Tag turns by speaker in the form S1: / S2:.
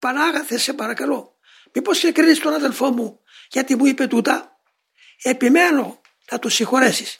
S1: Πανάγαθε σε παρακαλώ, μήπως σε τον αδελφό μου γιατί μου είπε τούτα. Επιμένω να του συγχωρέσεις.